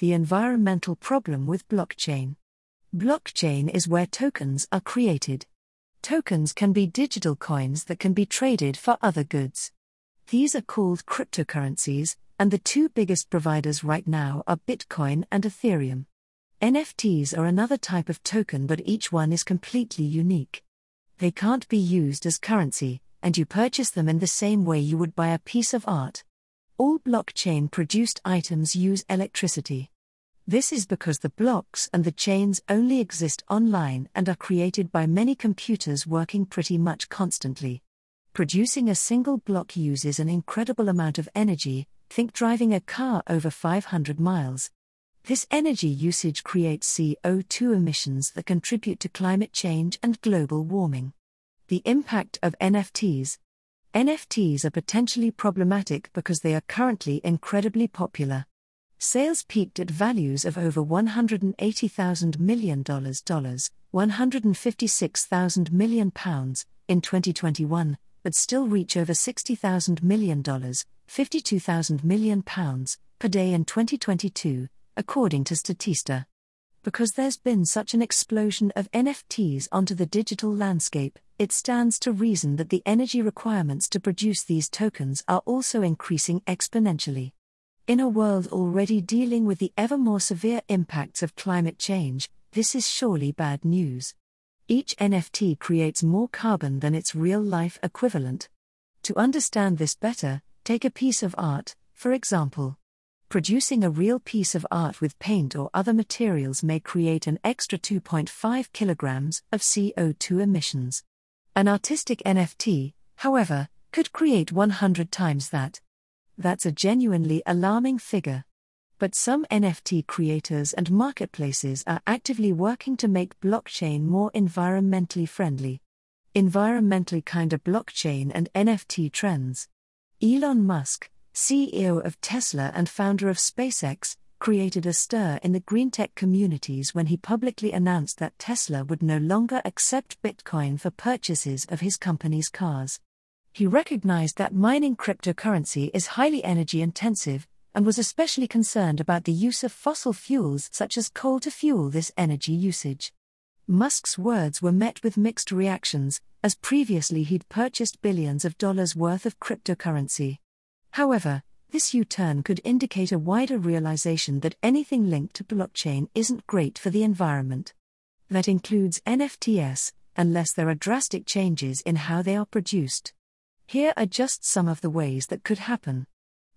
The environmental problem with blockchain. Blockchain is where tokens are created. Tokens can be digital coins that can be traded for other goods. These are called cryptocurrencies, and the two biggest providers right now are Bitcoin and Ethereum. NFTs are another type of token, but each one is completely unique. They can't be used as currency, and you purchase them in the same way you would buy a piece of art. All blockchain produced items use electricity. This is because the blocks and the chains only exist online and are created by many computers working pretty much constantly. Producing a single block uses an incredible amount of energy, think driving a car over 500 miles. This energy usage creates CO2 emissions that contribute to climate change and global warming. The impact of NFTs NFTs are potentially problematic because they are currently incredibly popular. Sales peaked at values of over $180,000 million, dollars, 156,000 million pounds in 2021, but still reach over $60,000 million, dollars, 52,000 million pounds per day in 2022, according to Statista. Because there's been such an explosion of NFTs onto the digital landscape, it stands to reason that the energy requirements to produce these tokens are also increasing exponentially. In a world already dealing with the ever more severe impacts of climate change, this is surely bad news. Each NFT creates more carbon than its real life equivalent. To understand this better, take a piece of art, for example. Producing a real piece of art with paint or other materials may create an extra 2.5 kilograms of CO2 emissions. An artistic NFT, however, could create 100 times that. That's a genuinely alarming figure. But some NFT creators and marketplaces are actively working to make blockchain more environmentally friendly. Environmentally kinder blockchain and NFT trends. Elon Musk, CEO of Tesla and founder of SpaceX, created a stir in the green tech communities when he publicly announced that Tesla would no longer accept Bitcoin for purchases of his company's cars. He recognized that mining cryptocurrency is highly energy intensive and was especially concerned about the use of fossil fuels such as coal to fuel this energy usage. Musk's words were met with mixed reactions, as previously he'd purchased billions of dollars worth of cryptocurrency. However, this U turn could indicate a wider realization that anything linked to blockchain isn't great for the environment. That includes NFTs, unless there are drastic changes in how they are produced. Here are just some of the ways that could happen.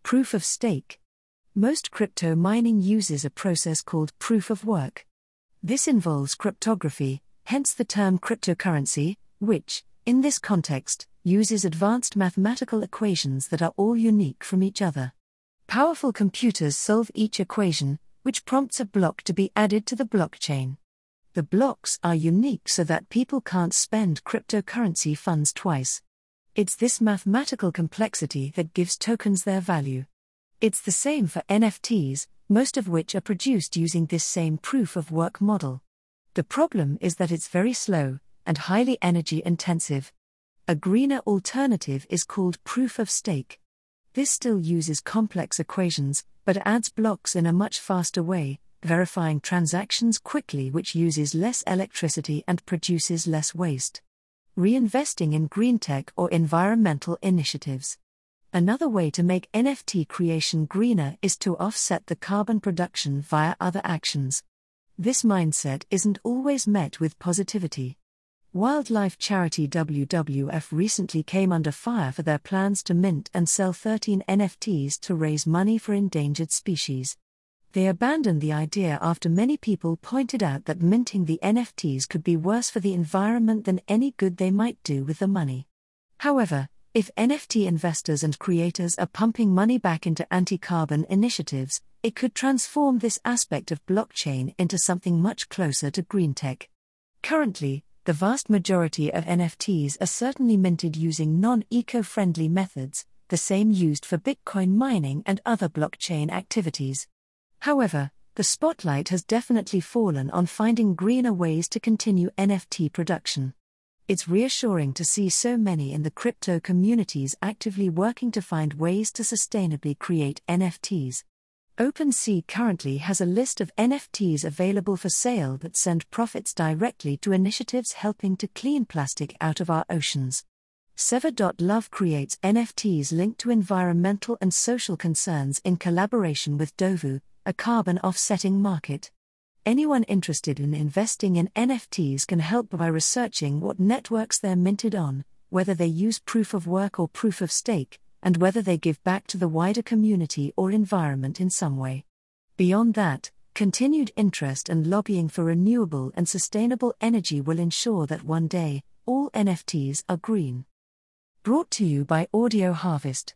Proof of stake. Most crypto mining uses a process called proof of work. This involves cryptography, hence the term cryptocurrency, which, in this context, uses advanced mathematical equations that are all unique from each other. Powerful computers solve each equation, which prompts a block to be added to the blockchain. The blocks are unique so that people can't spend cryptocurrency funds twice. It's this mathematical complexity that gives tokens their value. It's the same for NFTs, most of which are produced using this same proof of work model. The problem is that it's very slow and highly energy intensive. A greener alternative is called proof of stake. This still uses complex equations, but adds blocks in a much faster way, verifying transactions quickly, which uses less electricity and produces less waste. Reinvesting in green tech or environmental initiatives. Another way to make NFT creation greener is to offset the carbon production via other actions. This mindset isn't always met with positivity. Wildlife charity WWF recently came under fire for their plans to mint and sell 13 NFTs to raise money for endangered species. They abandoned the idea after many people pointed out that minting the NFTs could be worse for the environment than any good they might do with the money. However, if NFT investors and creators are pumping money back into anti carbon initiatives, it could transform this aspect of blockchain into something much closer to green tech. Currently, the vast majority of NFTs are certainly minted using non eco friendly methods, the same used for Bitcoin mining and other blockchain activities. However, the spotlight has definitely fallen on finding greener ways to continue NFT production. It's reassuring to see so many in the crypto communities actively working to find ways to sustainably create NFTs. OpenSea currently has a list of NFTs available for sale that send profits directly to initiatives helping to clean plastic out of our oceans. Sever.love creates NFTs linked to environmental and social concerns in collaboration with Dovu, a carbon offsetting market. Anyone interested in investing in NFTs can help by researching what networks they're minted on, whether they use proof of work or proof of stake, and whether they give back to the wider community or environment in some way. Beyond that, continued interest and lobbying for renewable and sustainable energy will ensure that one day, all NFTs are green. Brought to you by Audio Harvest.